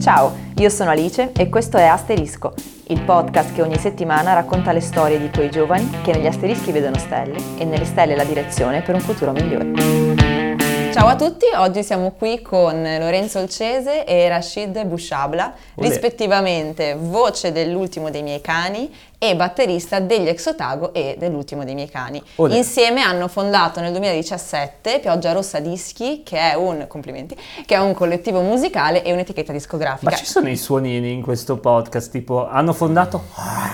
Ciao, io sono Alice e questo è Asterisco, il podcast che ogni settimana racconta le storie di quei giovani che negli asterischi vedono stelle e nelle stelle la direzione per un futuro migliore. Ciao a tutti, oggi siamo qui con Lorenzo Olcese e Rashid Bushabla, rispettivamente voce dell'ultimo dei miei cani e batterista degli Exotago e dell'ultimo dei miei cani. Olè. Insieme hanno fondato nel 2017 Pioggia Rossa Dischi, che è un complimenti, che è un collettivo musicale e un'etichetta discografica. Ma ci sono i suonini in questo podcast, tipo hanno fondato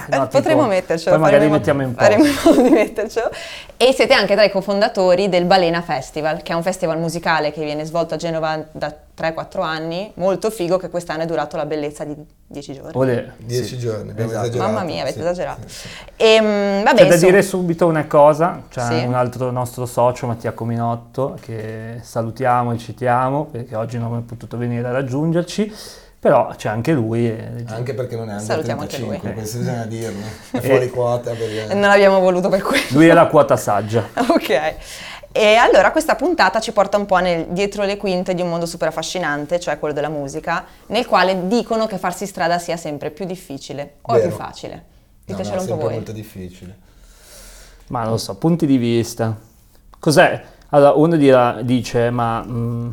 no, eh, potremmo tipo, mettercelo. Poi magari mettiamo in post. Faremo di mettercelo. E siete anche tra i cofondatori del Balena Festival, che è un festival musicale che viene svolto a Genova da 3-4 anni, molto figo, che quest'anno è durato la bellezza di 10 giorni. Olè. 10 sì. giorni, abbiamo esatto. esagerato. Mamma mia, avete sì. esagerato. Sì. E, ehm, vabbè, C'è da dire subito una cosa, c'è un altro nostro socio, Mattia Cominotto, che salutiamo e citiamo, perché oggi non è potuto venire a raggiungerci però c'è anche lui. E... Anche perché non è anche Salutiamo 35, anche lui. questo bisogna dirlo. È fuori quota. Perché... Non l'abbiamo voluto per quello. Lui è la quota saggia. ok. E allora questa puntata ci porta un po' nel, dietro le quinte di un mondo super affascinante, cioè quello della musica, nel quale dicono che farsi strada sia sempre più difficile o Vero. più facile. Ditecelo no, no, un po' voi. È molto difficile. Ma non lo so, punti di vista. Cos'è? Allora, uno dirà, dice, ma... Mh, mm,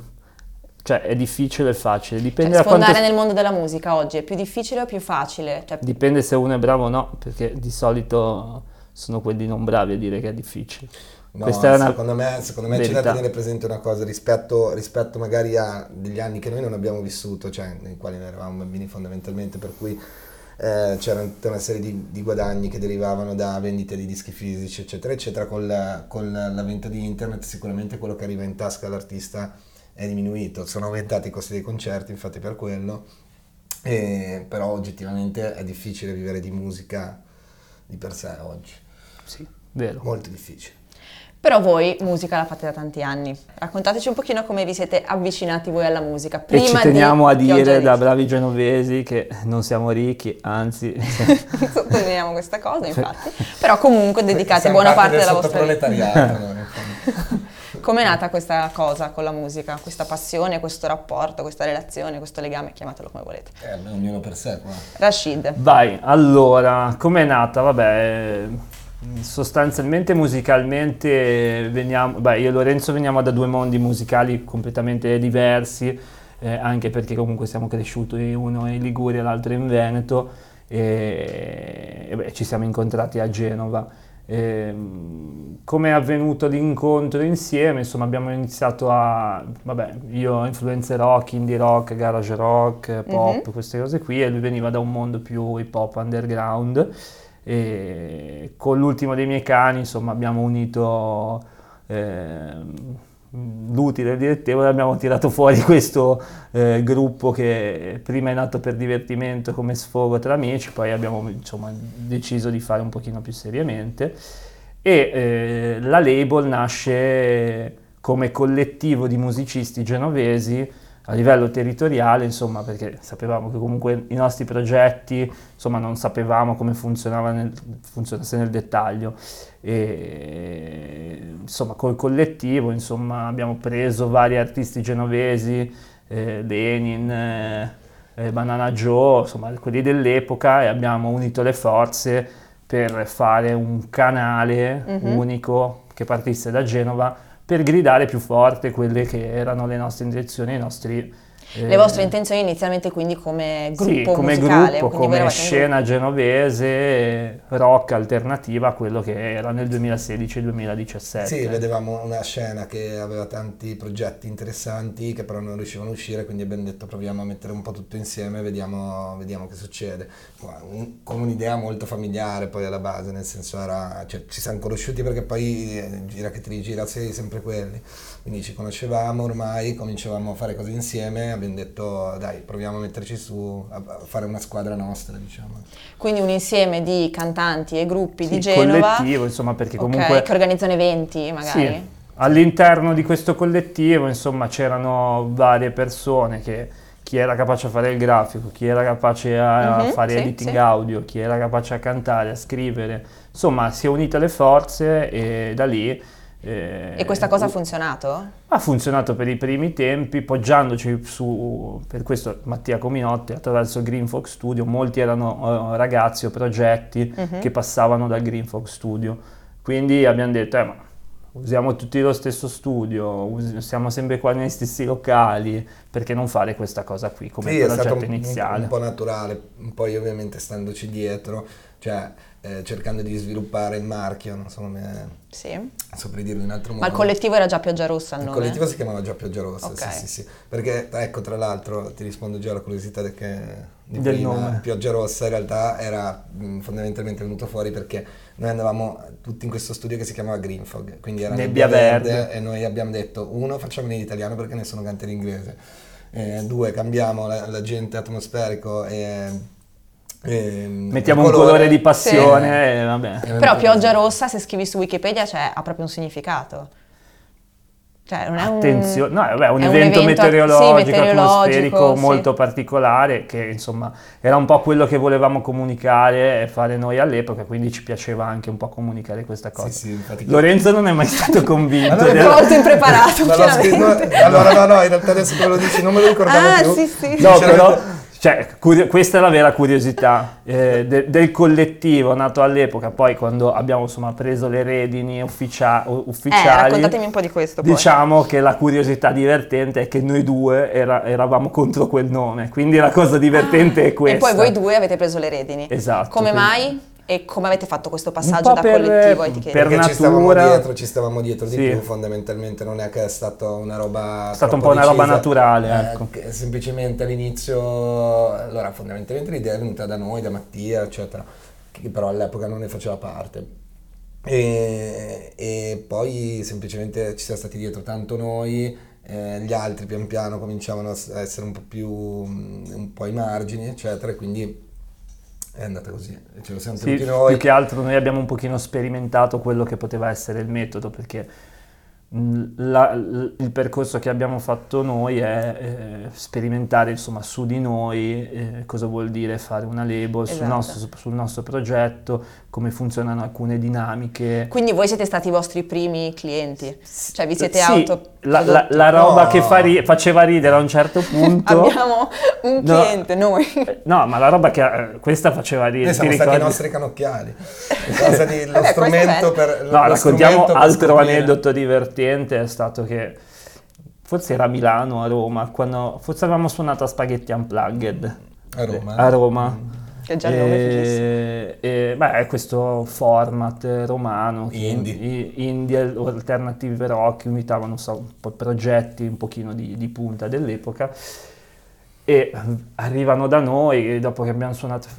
cioè, è difficile o facile? Dipende cioè, da quanto... nel mondo della musica oggi è più difficile o più facile? Cioè... Dipende se uno è bravo o no, perché di solito sono quelli non bravi a dire che è difficile. No, secondo me, secondo me c'è da tenere presente una cosa rispetto, rispetto, magari a degli anni che noi non abbiamo vissuto, cioè nei quali noi eravamo bambini fondamentalmente, per cui eh, c'era tutta una serie di, di, guadagni che derivavano da vendite di dischi fisici, eccetera, eccetera. Con, la, con l'avvento di internet sicuramente quello che arriva in tasca all'artista è diminuito, sono aumentati i costi dei concerti, infatti per quello, e, però oggettivamente è difficile vivere di musica di per sé oggi. Sì, vero. Molto difficile. Però voi musica la fate da tanti anni. Raccontateci un pochino come vi siete avvicinati voi alla musica. Prima e ci teniamo a dire da bravi genovesi che non siamo ricchi, anzi... Sottolineiamo questa cosa, infatti. Però comunque dedicate buona parte della vostra vita. proletariato. Com'è nata questa cosa con la musica, questa passione, questo rapporto, questa relazione, questo legame, chiamatelo come volete? Eh, ognuno per sé qua. Rashid. Vai, allora, com'è nata? Vabbè, sostanzialmente musicalmente veniamo, beh, io e Lorenzo veniamo da due mondi musicali completamente diversi, eh, anche perché comunque siamo cresciuti uno in Liguria e l'altro in Veneto e, e beh, ci siamo incontrati a Genova. E, come è avvenuto l'incontro insieme? Insomma, abbiamo iniziato a, vabbè, io influenze rock, indie rock, garage rock, pop, mm-hmm. queste cose qui, e lui veniva da un mondo più hip hop underground. E con l'ultimo dei miei cani, insomma, abbiamo unito eh, l'utile e il direttevole, abbiamo tirato fuori questo eh, gruppo che prima è nato per divertimento come sfogo tra amici, poi abbiamo insomma, deciso di fare un pochino più seriamente. E eh, la label nasce come collettivo di musicisti genovesi a livello territoriale, insomma, perché sapevamo che comunque i nostri progetti, insomma, non sapevamo come funzionava nel, funzionasse nel dettaglio. E, insomma, col collettivo, insomma, abbiamo preso vari artisti genovesi, eh, Lenin, eh, eh, Banana Joe, insomma, quelli dell'epoca e abbiamo unito le forze per fare un canale mm-hmm. unico che partisse da Genova per gridare più forte quelle che erano le nostre intenzioni, i nostri le vostre intenzioni inizialmente quindi come gruppo sì, come musicale? Gruppo, come scena genovese, rock alternativa a quello che era nel 2016-2017. Sì, vedevamo una scena che aveva tanti progetti interessanti che però non riuscivano a uscire, quindi abbiamo detto proviamo a mettere un po' tutto insieme e vediamo, vediamo che succede. Con un'idea molto familiare poi alla base, nel senso era, cioè, ci siamo conosciuti perché poi eh, gira che ti rigira sei sempre quelli, quindi ci conoscevamo ormai, cominciavamo a fare cose insieme, abbiamo detto dai proviamo a metterci su, a fare una squadra nostra diciamo. Quindi un insieme di cantanti e gruppi sì, di Genova. collettivo insomma perché comunque... Okay, che organizzano eventi magari. Sì. All'interno di questo collettivo insomma c'erano varie persone che chi era capace a fare il grafico, chi era capace a mm-hmm, fare sì, editing sì. audio, chi era capace a cantare, a scrivere, insomma si è unito le forze e da lì E, e questa cosa ha funzionato? Ha funzionato per i primi tempi, poggiandoci su, per questo Mattia Cominotti, attraverso Green Fox Studio, molti erano uh, ragazzi o progetti uh-huh. che passavano dal Green Fox Studio. Quindi abbiamo detto, eh, ma usiamo tutti lo stesso studio, us- siamo sempre qua negli stessi locali, perché non fare questa cosa qui come sì, progetto un, iniziale? Un, un po' naturale, poi ovviamente standoci dietro, cioè eh, cercando di sviluppare il marchio, non so come sì. saprei dirlo in altro modo. Ma il collettivo era già Pioggia Rossa il, il nome? Il collettivo si chiamava già Pioggia Rossa, okay. sì, sì, sì. Perché, ecco, tra l'altro, ti rispondo già alla curiosità che, di Del prima, nome. Pioggia Rossa in realtà era mh, fondamentalmente venuto fuori perché noi andavamo tutti in questo studio che si chiamava Green Fog, quindi era nebbia, nebbia verde, verde, e noi abbiamo detto, uno, facciamolo in italiano perché nessuno canta in inglese, eh, due, cambiamo l'agente atmosferico e eh, Mettiamo un colore, colore di passione, sì. e vabbè. Però pioggia rossa, se scrivi su Wikipedia, cioè, ha proprio un significato. Cioè, non è Attenzione, un, no, vabbè, un, evento, un evento meteorologico, sì, meteorologico atmosferico sì. molto particolare che insomma era un po' quello che volevamo comunicare e fare noi all'epoca, quindi ci piaceva anche un po' comunicare questa cosa. Sì, Lorenzo non è mai stato convinto. allora, del... molto impreparato. allora no, no, in realtà adesso che lo dici non me lo ricordavo ah, più. Sì, sì. No, però cioè, curi- questa è la vera curiosità eh, de- del collettivo nato all'epoca, poi quando abbiamo insomma, preso le redini ufficia- ufficiali. Eh, raccontatemi un po' di questo. Poi. Diciamo che la curiosità divertente è che noi due era- eravamo contro quel nome, quindi la cosa divertente ah, è questa. E poi voi due avete preso le redini. Esatto. Come quindi... mai? E come avete fatto questo passaggio da per, collettivo a etichetta? Per Perché natura... ci stavamo dietro, ci stavamo dietro di sì. più fondamentalmente, non è che è stata una roba È stata un po' una roba naturale, eh, ecco. Semplicemente all'inizio, allora fondamentalmente l'idea è venuta da noi, da Mattia, eccetera, che però all'epoca non ne faceva parte. E, e poi semplicemente ci siamo stati dietro tanto noi, eh, gli altri pian piano cominciavano a essere un po' più, un po' ai margini, eccetera, e quindi è andata così, ce lo siamo sì, tenuti noi. Più che altro noi abbiamo un pochino sperimentato quello che poteva essere il metodo, perché la, il percorso che abbiamo fatto noi è eh, sperimentare insomma su di noi eh, cosa vuol dire fare una label esatto. sul, nostro, sul, nostro, progetto, come funzionano alcune dinamiche. Quindi voi siete stati i vostri primi clienti, cioè vi siete sì, auto... La, la, la roba no. che fa ri- faceva ridere a un certo punto... Abbiamo un cliente, no, noi. No, ma la roba che eh, questa faceva ridere... Noi siamo stati ricordi? i nostri canocchiali, cosa di, lo Vabbè, strumento per... No, raccontiamo altro aneddoto divertente divertente è stato che forse era a Milano, a Roma, quando forse avevamo suonato a Spaghetti Unplugged. A Roma? A Roma. Mm. Che già il nome e, e, beh, è questo format romano, indie, indie alternative rock, imitavano so, un po' progetti un pochino di, di punta dell'epoca e arrivano da noi dopo che abbiamo suonato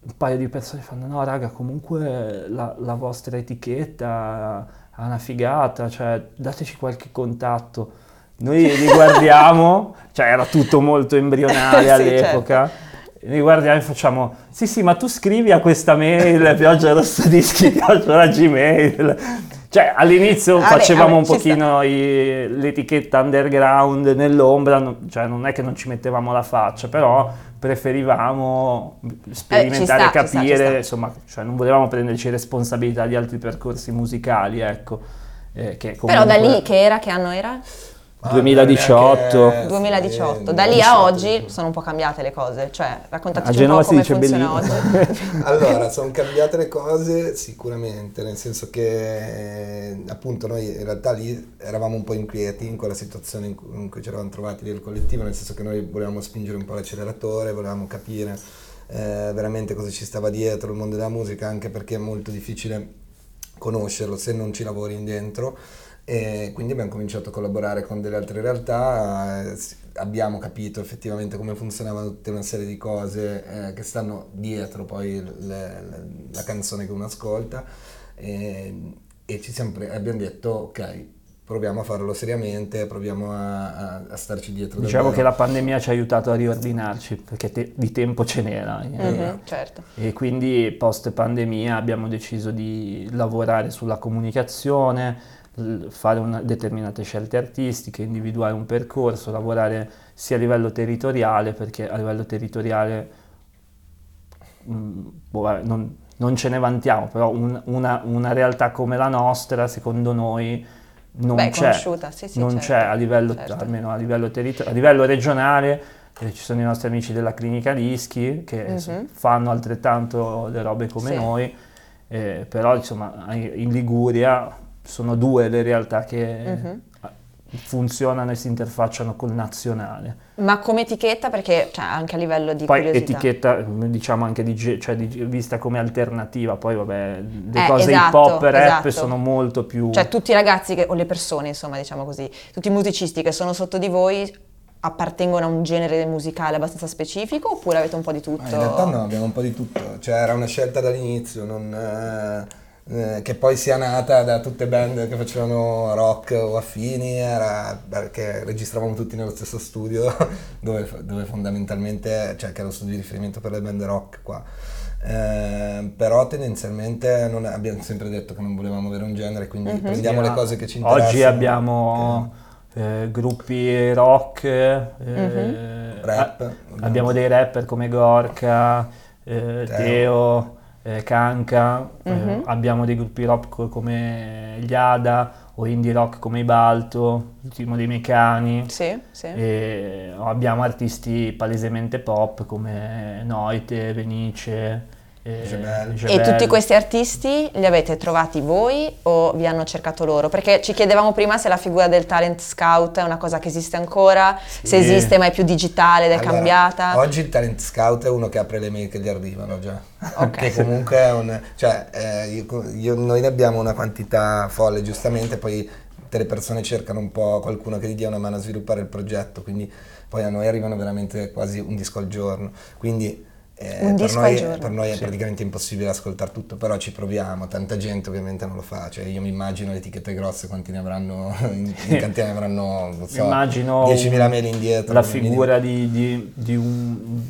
un paio di persone fanno no raga comunque la, la vostra etichetta ha una figata, cioè dateci qualche contatto. Noi li guardiamo, cioè era tutto molto embrionale sì, all'epoca. Certo. Li guardiamo e facciamo, sì sì, ma tu scrivi a questa mail, pioggia rossa dischi, pioggia gmail. Cioè all'inizio vabbè, facevamo vabbè, un pochino i, l'etichetta underground nell'ombra, no, cioè non è che non ci mettevamo la faccia, però preferivamo sperimentare, eh, sta, capire, ci sta, ci sta. insomma, cioè non volevamo prenderci responsabilità di altri percorsi musicali, ecco. Eh, comunque... Però da lì che era, che anno era? 2018. Che... 2018. Da lì a oggi sono un po' cambiate le cose, cioè raccontateci un po' come funziona oggi. allora, sono cambiate le cose sicuramente, nel senso che eh, appunto noi in realtà lì eravamo un po' inquieti in quella situazione in cui, in cui ci eravamo trovati nel collettivo, nel senso che noi volevamo spingere un po' l'acceleratore, volevamo capire eh, veramente cosa ci stava dietro il mondo della musica, anche perché è molto difficile conoscerlo se non ci lavori in dentro e quindi abbiamo cominciato a collaborare con delle altre realtà, eh, abbiamo capito effettivamente come funzionavano tutte una serie di cose eh, che stanno dietro poi le, le, la canzone che uno ascolta e, e ci siamo pre- abbiamo detto ok, proviamo a farlo seriamente, proviamo a, a, a starci dietro. Diciamo davvero. che la pandemia ci ha aiutato a riordinarci perché te, di tempo ce n'era. Eh. Mm-hmm, certo. E quindi post pandemia abbiamo deciso di lavorare sulla comunicazione, fare una, determinate scelte artistiche, individuare un percorso, lavorare sia a livello territoriale, perché a livello territoriale mh, mm, boh, non, non, ce ne vantiamo, però un, una, una, realtà come la nostra, secondo noi, non Beh, c'è, sì, sì, non certo, c'è a livello, certo. almeno a livello, territor- a livello regionale, eh, ci sono i nostri amici della clinica Rischi che mm-hmm. fanno altrettanto le robe come sì. noi, eh, però insomma in Liguria sono due le realtà che mm-hmm funzionano e si interfacciano col nazionale. Ma come etichetta? Perché cioè, anche a livello di poi curiosità. etichetta, diciamo anche di, cioè, di, vista come alternativa, poi vabbè, le eh, cose esatto, hip hop e rap esatto. sono molto più... Cioè tutti i ragazzi che, o le persone, insomma, diciamo così, tutti i musicisti che sono sotto di voi appartengono a un genere musicale abbastanza specifico oppure avete un po' di tutto? Ah, in realtà no, abbiamo un po' di tutto, cioè era una scelta dall'inizio, non... Eh eh, che poi sia nata da tutte band che facevano rock o affini, era perché registravamo tutti nello stesso studio, dove, dove, fondamentalmente, cioè che era lo studio di riferimento per le band rock qua. Eh, però tendenzialmente non, abbiamo sempre detto che non volevamo avere un genere, quindi mm-hmm. prendiamo sì, le cose che ci interessano. Oggi abbiamo eh, gruppi rock, mm-hmm. rap, a, abbiamo dei rapper come Gorka, eh, Teo, Teo eh, Kanka, mm-hmm. eh, mhm. abbiamo dei gruppi rock come gli Ada o indie rock come i Balto, l'ultimo dei Mecani. Sì, sì. abbiamo artisti palesemente pop come Noite, Venice, e, e tutti questi artisti li avete trovati voi o vi hanno cercato loro? Perché ci chiedevamo prima se la figura del talent scout è una cosa che esiste ancora, sì. se esiste ma è più digitale ed è allora, cambiata. Oggi il talent scout è uno che apre le mail che gli arrivano già. Okay. che comunque è un... Cioè, eh, io, io, noi ne abbiamo una quantità folle, giustamente, poi tutte le persone cercano un po' qualcuno che gli dia una mano a sviluppare il progetto, quindi poi a noi arrivano veramente quasi un disco al giorno. Quindi eh, un disco noi, al giorno. Per noi è sì. praticamente impossibile ascoltare tutto, però ci proviamo, tanta gente ovviamente non lo fa, cioè io mi immagino le etichette grosse quanti ne avranno, in, in cantina ne avranno, non so, immagino 10.000 mail indietro. La figura di, di, di, un,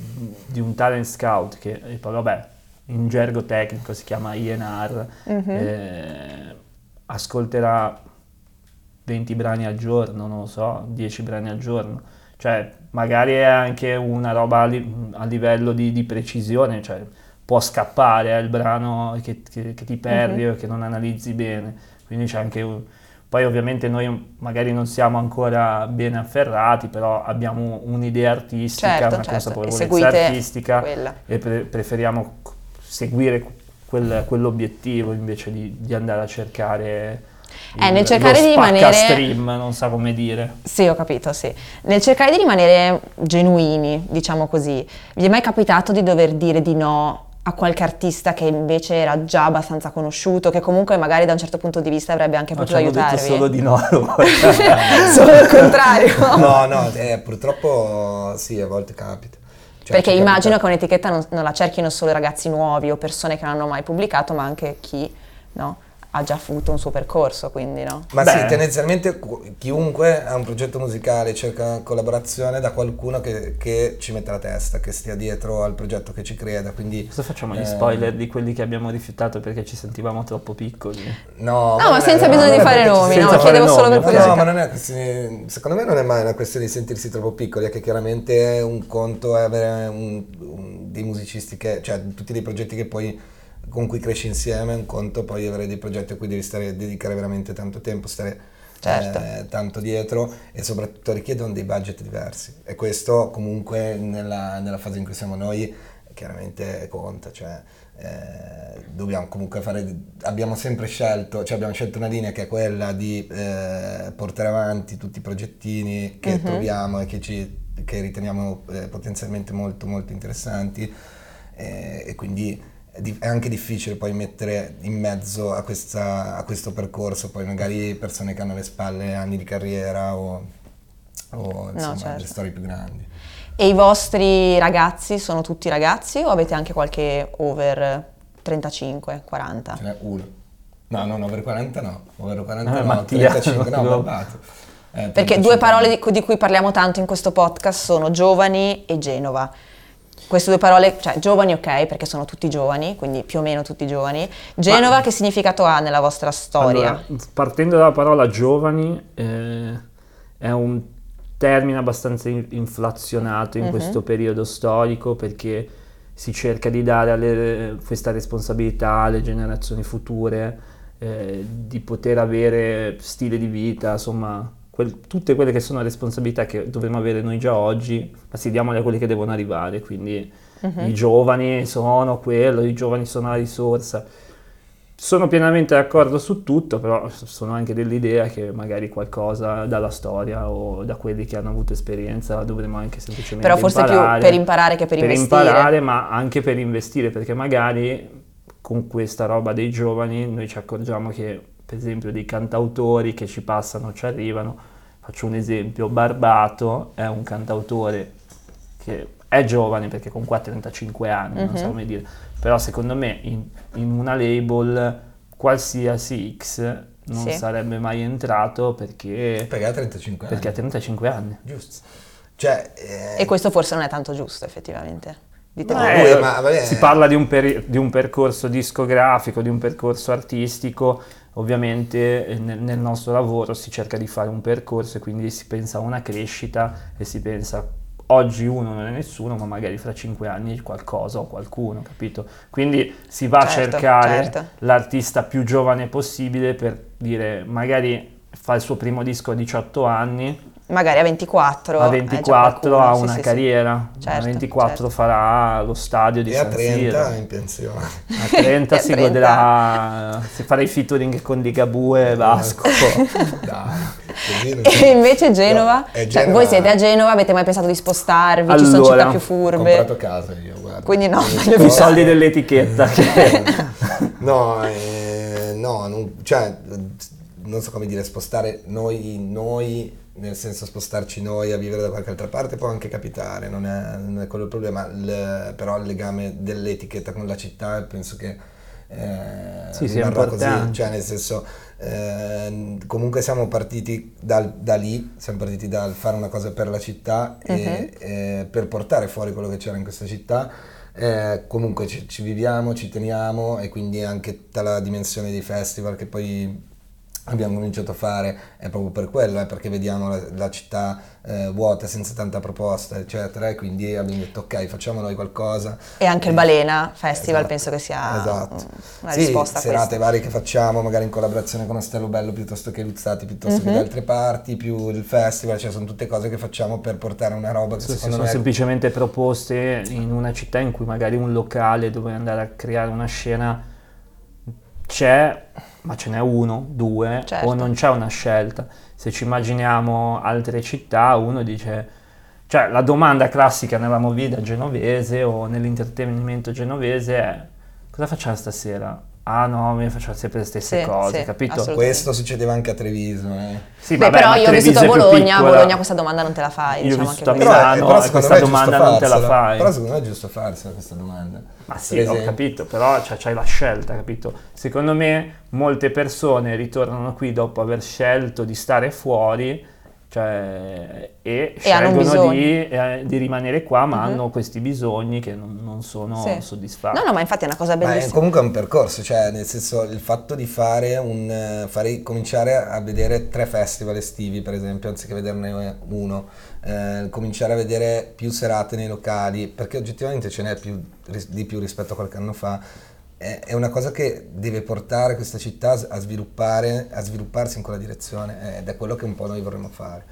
di, un, talent scout che poi vabbè, in gergo tecnico si chiama INR, mm-hmm. eh, ascolterà 20 brani al giorno, non lo so, 10 brani al giorno, cioè magari è anche una roba a, li, a livello di, di, precisione, cioè può scappare eh, il brano che, che, che ti perdi mm-hmm. o che non analizzi bene, quindi c'è anche un, poi ovviamente noi magari non siamo ancora ben afferrati, però abbiamo un'idea artistica, certo, una certo. consapevolezza artistica quella. e pre- preferiamo seguire quel, quell'obiettivo invece di, di andare a cercare eh, nel cercare di rimanere... stream, non sa come dire. Sì, ho capito, sì. Nel cercare di rimanere genuini, diciamo così, vi è mai capitato di dover dire di no a qualche artista che invece era già abbastanza conosciuto, che comunque magari da un certo punto di vista avrebbe anche potuto aiutarvi? Detto solo di no. solo il contrario. no, no, eh, purtroppo sì, a volte capita. Cioè, Perché immagino capita... che un'etichetta non, non la cerchino solo ragazzi nuovi o persone che non hanno mai pubblicato, ma anche chi, no? Ha già avuto un suo percorso, quindi no? Ma Beh. sì, tendenzialmente chiunque ha un progetto musicale cerca collaborazione da qualcuno che, che, ci mette la testa, che stia dietro al progetto che ci creda, quindi... Cosa facciamo gli eh... spoiler di quelli che abbiamo rifiutato perché ci sentivamo troppo piccoli? No, no ma senza bisogno di fare nomi, no? Chiedevo solo per curiosità. No, ma non è questione, secondo me non è mai una questione di sentirsi troppo piccoli, è che chiaramente un conto è avere un, un, dei musicisti che, cioè tutti dei progetti che poi con cui cresci insieme, un conto poi avere dei progetti a cui devi stare, dedicare veramente tanto tempo, stare certo. eh, tanto dietro e soprattutto richiedono dei budget diversi e questo comunque nella, nella fase in cui siamo noi chiaramente conta, cioè eh, dobbiamo comunque fare, abbiamo sempre scelto, cioè abbiamo scelto una linea che è quella di eh, portare avanti tutti i progettini che uh-huh. troviamo e che, ci, che riteniamo eh, potenzialmente molto molto interessanti eh, e quindi è anche difficile poi mettere in mezzo a, questa, a, questo percorso poi magari persone che hanno alle spalle anni di carriera o, o insomma no, certo. storie più grandi. E i vostri ragazzi sono tutti ragazzi o avete anche qualche over 35, 40? Ce n'è uno. No, no, over 40 no, over 40 ah, no, Mattia, 35 no, babbato. Eh, Perché due parole di, di cui parliamo tanto in questo podcast sono giovani e Genova. Queste due parole, cioè giovani ok, perché sono tutti giovani, quindi più o meno tutti giovani. Genova Ma, che significato ha nella vostra storia? Allora, partendo dalla parola giovani, eh, è un termine abbastanza inflazionato in uh-huh. questo periodo storico perché si cerca di dare alle, questa responsabilità alle generazioni future eh, di poter avere stile di vita, insomma, quel, tutte quelle che sono responsabilità che dovremmo avere noi già oggi, ma si diamole a quelli che devono arrivare, quindi uh-huh. i giovani sono quello, i giovani sono la risorsa. Sono pienamente d'accordo su tutto, però sono anche dell'idea che magari qualcosa dalla storia o da quelli che hanno avuto esperienza dovremmo anche semplicemente Però forse imparare, più per imparare che per, per investire. Per imparare, ma anche per investire, perché magari con questa roba dei giovani noi ci accorgiamo che per esempio dei cantautori che ci passano, ci arrivano, faccio un esempio, Barbato è un cantautore che è giovane perché con qua 35 anni, uh-huh. non so mhm. come dire, però secondo me in, in una label qualsiasi X non sì. sarebbe mai entrato perché... Perché ha 35 anni. Perché ha 35 anni. Giusto. Cioè, eh... E questo forse non è tanto giusto effettivamente. Beh, eh, ma, si parla di un, per, di un, percorso discografico, di un percorso artistico, ovviamente eh, nel, nel, nostro lavoro si cerca di fare un percorso e quindi si pensa a una crescita e si pensa oggi uno non è nessuno, ma magari fra cinque anni qualcosa o qualcuno, capito? Quindi si va certo, a cercare certo. l'artista più giovane possibile per dire magari fa il suo primo disco a 18 anni magari a 24 a 24 ha una sì, carriera. Sì, certo, a 24 certo. farà lo stadio di e San a 30 è in pensione. A 30 si 30. goderà si farà i featuring con Ligabue e Vasco. e invece Genova, no, Genova... Cioè, voi siete a Genova avete mai pensato di spostarvi? Allora, ci sono città più furbe. Ho comprato casa io guarda. Quindi no i soldi dell'etichetta. No eh, no non, cioè non so come dire spostare noi noi nel senso spostarci noi a vivere da qualche altra parte può anche capitare, non è, non è quello il problema, il, però il legame dell'etichetta con la città penso che eh, sì, importante. così, cioè nel senso eh, comunque siamo partiti dal, da lì, siamo partiti dal fare una cosa per la città uh-huh. e, mhm. e per portare fuori quello che c'era in questa città. Eh, comunque ci, ci, viviamo, ci teniamo e quindi anche tutta la dimensione dei festival che poi abbiamo cominciato a fare è proprio per quello, è perché vediamo la, la città eh, vuota senza tanta proposta, eccetera, e quindi abbiamo detto ok, facciamo noi qualcosa. E anche il Balena Festival esatto, penso che sia esatto. una sì, risposta a serate varie che facciamo, magari in collaborazione con Ostello Bello piuttosto che Luzzati, piuttosto mm-hmm. che da mhm. altre parti, più il festival, cioè sono tutte cose che facciamo per portare una roba che sì, secondo sì, me... Sono semplicemente proposte in una città in cui magari un locale dove andare a creare una scena c'è ma ce n'è uno, due, certo. o non c'è una scelta. Se ci immaginiamo altre città, uno dice, cioè la domanda classica nella movida genovese o nell'intrattenimento genovese è cosa facciamo stasera? Ah no, mi faccio sempre le stesse sì, cose, sì, capito? Questo succedeva anche a Treviso. Eh. Sì, Beh, vabbè, però io ho vissuto a Bologna, a Bologna questa domanda non te la fai. Io diciamo ho vissuto a Milano, però, però questa domanda non te la fai. Però secondo me è giusto farsela questa domanda. Ma sì, ho capito, però cioè, c'hai la scelta, capito? Secondo me molte persone ritornano qui dopo aver scelto di stare fuori cioè, e, e scelgono di, eh, di, rimanere qua, ma uh-huh. hanno questi bisogni che non, non sono sì. soddisfatti. No, no, ma infatti è una cosa bellissima. Ma è comunque un percorso, cioè nel senso il fatto di fare un, fare, cominciare a vedere tre festival estivi, per esempio, anziché vederne uno, eh, cominciare a vedere più serate nei locali, perché oggettivamente ce n'è più, di più rispetto a qualche anno fa è una cosa che deve portare questa città a, sviluppare, a svilupparsi in quella direzione ed è quello che un po' noi vorremmo fare,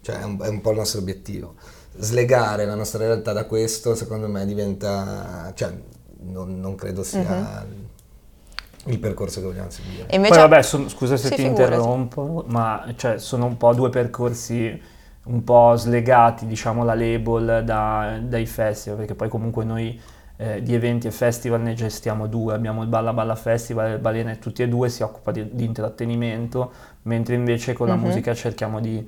cioè è un, è un po' il nostro obiettivo. Slegare la nostra realtà da questo secondo me diventa, cioè non, non credo sia uh-huh. il percorso che vogliamo seguire. E invece, Poi vabbè, son, scusa se ti figurati. interrompo, ma cioè, sono un po' due percorsi un po' slegati, diciamo, la label da, dai festival, perché poi comunque noi eh, di eventi e festival ne gestiamo due, abbiamo il Balla Balla Festival e il Balena e tutti e due si occupa di, di intrattenimento, mentre invece con la mm-hmm. musica cerchiamo di,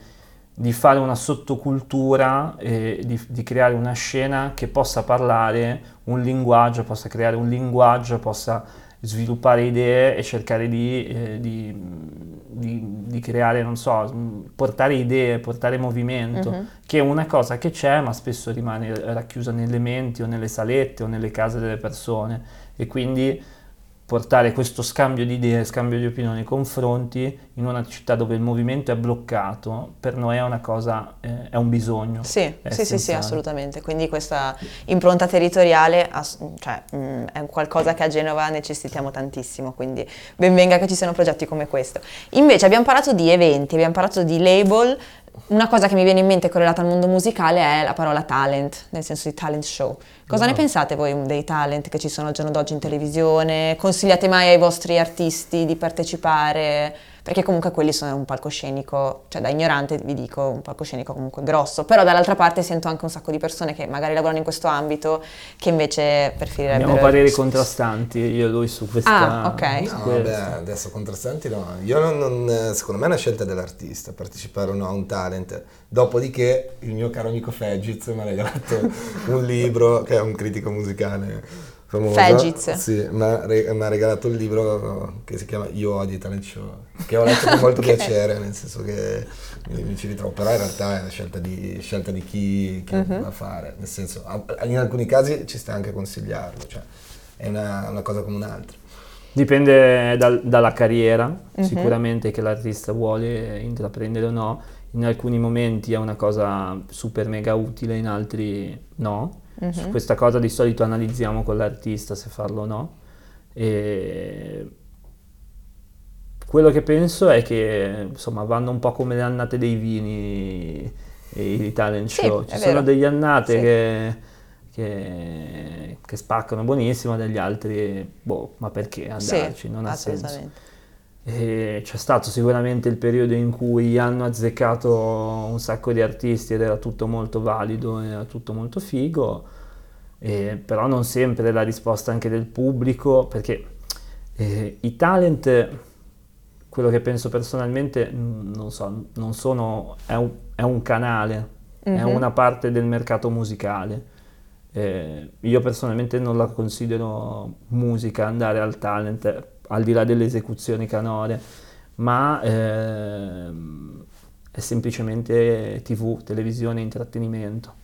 di, fare una sottocultura e di, di, creare una scena che possa parlare un linguaggio, possa creare un linguaggio, possa sviluppare idee e cercare di, eh, di, creare, non so, portare idee, portare movimento, uh-huh. che è una cosa che c'è ma spesso rimane racchiusa nelle menti o nelle salette o nelle case delle persone e quindi portare questo scambio di idee, scambio di opinioni, confronti in una città dove il movimento è bloccato, per noi è una cosa, eh, è un bisogno. Sì, sì, sì, sì, assolutamente. Quindi questa impronta territoriale cioè, mh, mm, è qualcosa che a Genova necessitiamo tantissimo, quindi ben venga che ci siano progetti come questo. Invece abbiamo parlato di eventi, abbiamo parlato di label, una cosa che mi viene in mente correlata al mondo musicale è la parola talent, nel senso di talent show. Cosa no. ne pensate voi dei talent che ci sono al giorno d'oggi in televisione? Consigliate mai ai vostri artisti di partecipare? Perché comunque quelli sono un palcoscenico, cioè da ignorante vi dico un palcoscenico comunque grosso, però dall'altra parte sento anche un sacco di persone che magari lavorano in questo ambito che invece preferirebbero... Abbiamo pareri contrastanti io e lui su questa... Ah, ok. No, vabbè, adesso contrastanti no, io non, non, secondo me è una scelta dell'artista partecipare o no a un talent, dopodiché il mio caro amico Fegiz mi ha regalato un libro che è un critico musicale famosa. Fegiz. Sì, mi ha, re- regalato un libro che si chiama Io odio talent show, che ho letto con molto okay. piacere, nel senso che mi, mi, ci ritrovo, però in realtà è una scelta di, scelta di chi, chi uh-huh. va a fare, nel senso, in alcuni casi ci sta anche a consigliarlo, cioè è una, una cosa come un'altra. Dipende dal, dalla carriera, uh-huh. sicuramente che l'artista vuole intraprendere o no, in alcuni momenti è una cosa super mega utile, in altri no Uh-huh. Su questa cosa di solito analizziamo con l'artista se farlo o no. E quello che penso è che insomma vanno un po' come le annate dei vini i talent show. Sì, Ci sono degli annate sì. che, che, che, spaccano buonissimo, degli altri, boh, ma perché andarci? Sì, non ha senso. E c'è stato sicuramente il periodo in cui hanno azzeccato un sacco di artisti ed era tutto molto valido, era tutto molto figo, eh, però non sempre la risposta anche del pubblico, perché eh, i talent, quello che penso personalmente, non so, non sono, è un, è un canale, mm-hmm. è mhm. una parte del mercato musicale. Eh, io personalmente non la considero musica andare al talent al di là delle esecuzioni canore, ma eh, è semplicemente tv, televisione, intrattenimento.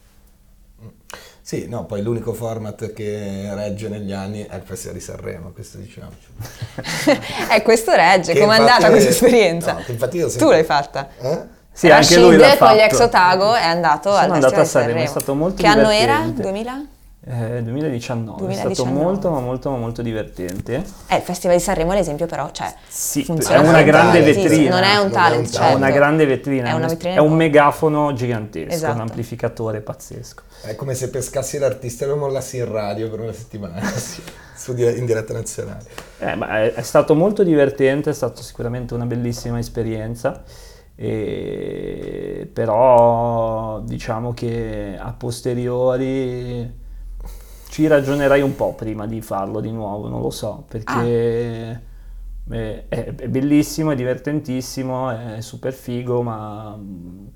Sì, no, poi l'unico format che regge negli anni è il Festival di Sanremo, questo diciamo. eh, questo regge, come è andata questa esperienza? No, sempre... Tu l'hai fatta? Eh? Sì, Rashid anche lui l'ha fatto. con gli ex Otago è andato Sono al Festival di Sanremo. È stato molto che divertente. anno era? 2000? Eh, 2019. 2019. è stato molto ma molto ma molto divertente. Eh, il Festival di Sanremo l'esempio però, cioè, sì, è una grande vetrina. Non è un talent, è certo. una grande vetrina, è, una vetrina è un megafono gigantesco, esatto. un amplificatore pazzesco. È come se pescassi l'artista e lo mollassi in radio per una settimana, su, in diretta nazionale. Eh, ma è, è stato molto divertente, è stata sicuramente una bellissima esperienza. E, però diciamo che a posteriori ci ragionerai un po' prima di farlo di nuovo, non lo so, perché ah. è, è, bellissimo, è divertentissimo, è super figo, ma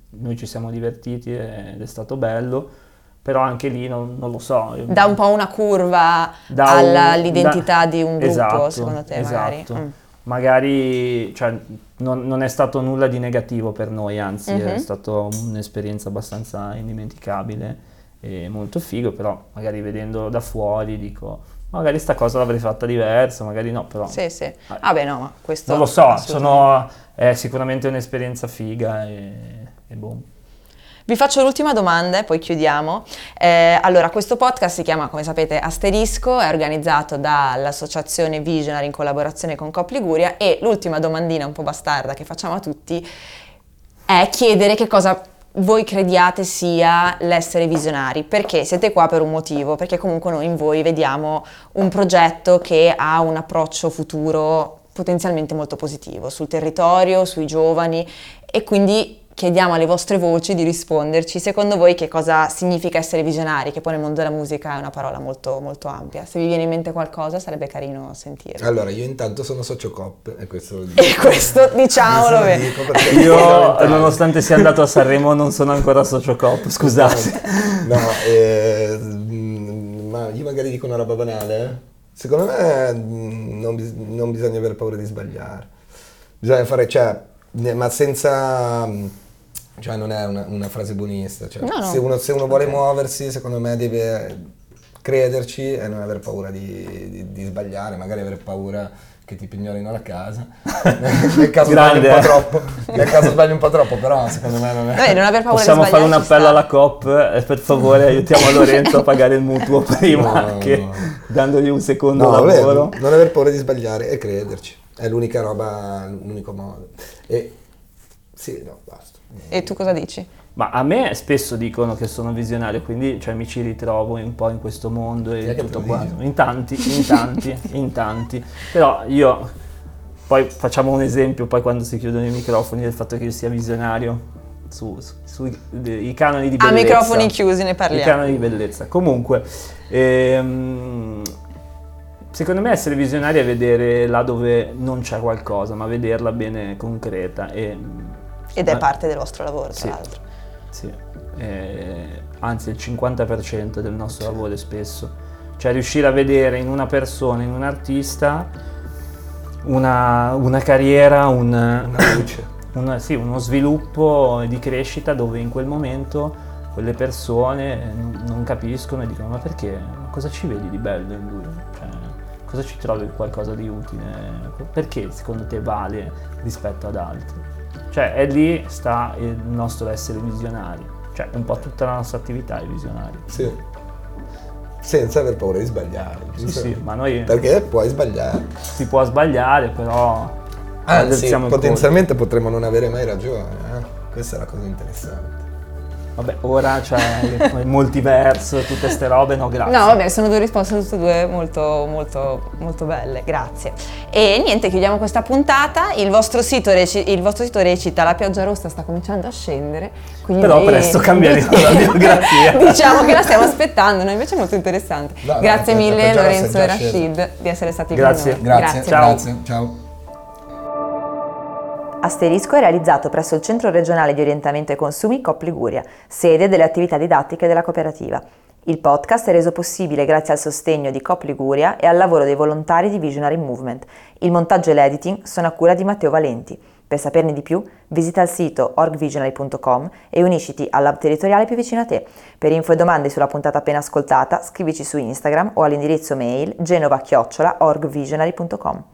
noi ci siamo divertiti ed è stato bello, però anche lì non, non lo so. Dà un po' una curva all'identità da, di un gruppo, esatto, secondo te esatto. magari? Mm. Magari cioè, non, non, è stato nulla di negativo per noi, anzi mm-hmm. è mhm. stata un'esperienza abbastanza indimenticabile è molto figo, però magari vedendolo da fuori dico magari sta cosa l'avrei fatta diversa, magari no, però... Sì, sì. Vabbè, no, ma questo... Non lo so, sono, è sicuramente un'esperienza figa e, e boom. Vi faccio l'ultima domanda e poi chiudiamo. Eh, allora, questo podcast si chiama, come sapete, Asterisco, è organizzato dall'associazione Visionary in collaborazione con Cop Liguria e l'ultima domandina un po' bastarda che facciamo a tutti è chiedere che cosa voi crediate sia l'essere visionari, perché siete qua per un motivo, perché comunque noi in voi vediamo un progetto che ha un approccio futuro potenzialmente molto positivo sul territorio, sui giovani e quindi chiediamo alle vostre voci di risponderci. Secondo voi che cosa significa essere visionari? Che poi nel mondo della musica è una parola molto, molto ampia. Se vi viene in mente qualcosa sarebbe carino sentirlo. Allora, io intanto sono socio COP e questo lo dico. E questo diciamolo bene. Io, nonostante sia andato a Sanremo, non sono ancora socio COP, scusate. No, eh, ma io magari dico una roba banale. Secondo me non, bis- non bisogna avere paura di sbagliare. Bisogna fare, cioè, ma senza cioè non è una, una frase buonista, cioè, no, no. Se, uno, se, uno, vuole okay. muoversi secondo me deve crederci e non aver paura di, di, di sbagliare, magari avere paura che ti pignorino la casa. Nel caso sbagli un po' troppo. Nel caso sbagli un po' troppo, però secondo me non è. Noi non aver paura Possiamo fare un appello alla COP e per favore aiutiamo Lorenzo a pagare il mutuo prima no, che no. dandogli un secondo no, lavoro. Non aver paura di sbagliare e crederci. È l'unica roba, l'unico modo. E sì, no, basta. E tu cosa dici? Ma a me spesso dicono che sono visionario, quindi cioè, mi ci ritrovo un po' in questo mondo e tutto quanto. In tanti, in tanti, in tanti. Però io, poi facciamo un esempio, poi quando si chiudono i microfoni, del fatto che io sia visionario sui su, su, canoni di bellezza. A microfoni chiusi ne parliamo. I canoni di bellezza. Comunque, ehm, secondo me essere visionario è vedere là dove non c'è qualcosa, ma vederla bene concreta. E, Ed è ma, parte del vostro lavoro, tra sì. l'altro. Sì, eh, anzi il 50% del nostro lavoro è spesso. Cioè riuscire a vedere in una persona, in un artista, una, una carriera, un, una luce. Un, sì, uno sviluppo di crescita dove in quel momento quelle persone non capiscono e dicono ma perché? Cosa ci vedi di bello in lui? Cioè, cosa ci trovi qualcosa di utile? Perché secondo te vale rispetto ad altri? Cioè, è lì sta il nostro essere visionari. Cioè, un po' tutta la nostra attività è visionaria. Sì. Senza aver paura di sbagliare. Sì, sì, ma noi... Perché puoi sbagliare. Si può sbagliare, però... Anzi, potenzialmente potremmo non avere mai ragione. Eh? Questa è la cosa interessante. Vabbè, ora c'è il multiverso, tutte queste robe, no grazie. No, vabbè, sono due risposte tutte e due molto, molto, molto belle, grazie. E niente, chiudiamo questa puntata. Il vostro, sito reci- il vostro sito recita La pioggia rossa sta cominciando a scendere. Però presto cambieremo la biografia. diciamo che la stiamo aspettando, no? invece è molto interessante. No, grazie no, mille Lorenzo e Rashid di essere stati grazie. con noi. Grazie, grazie. Ciao. Grazie. Ciao. Asterisco è realizzato presso il Centro regionale di orientamento ai consumi COP Liguria, sede delle attività didattiche della cooperativa. Il podcast è reso possibile grazie al sostegno di COP Liguria e al lavoro dei volontari di Visionary Movement. Il montaggio e l'editing sono a cura di Matteo Valenti. Per saperne di più, visita il sito orgvisionary.com e unisciti all'hub territoriale più vicino a te. Per info e domande sulla puntata appena ascoltata, scrivici su Instagram o all'indirizzo mail genova-orgvisionary.com.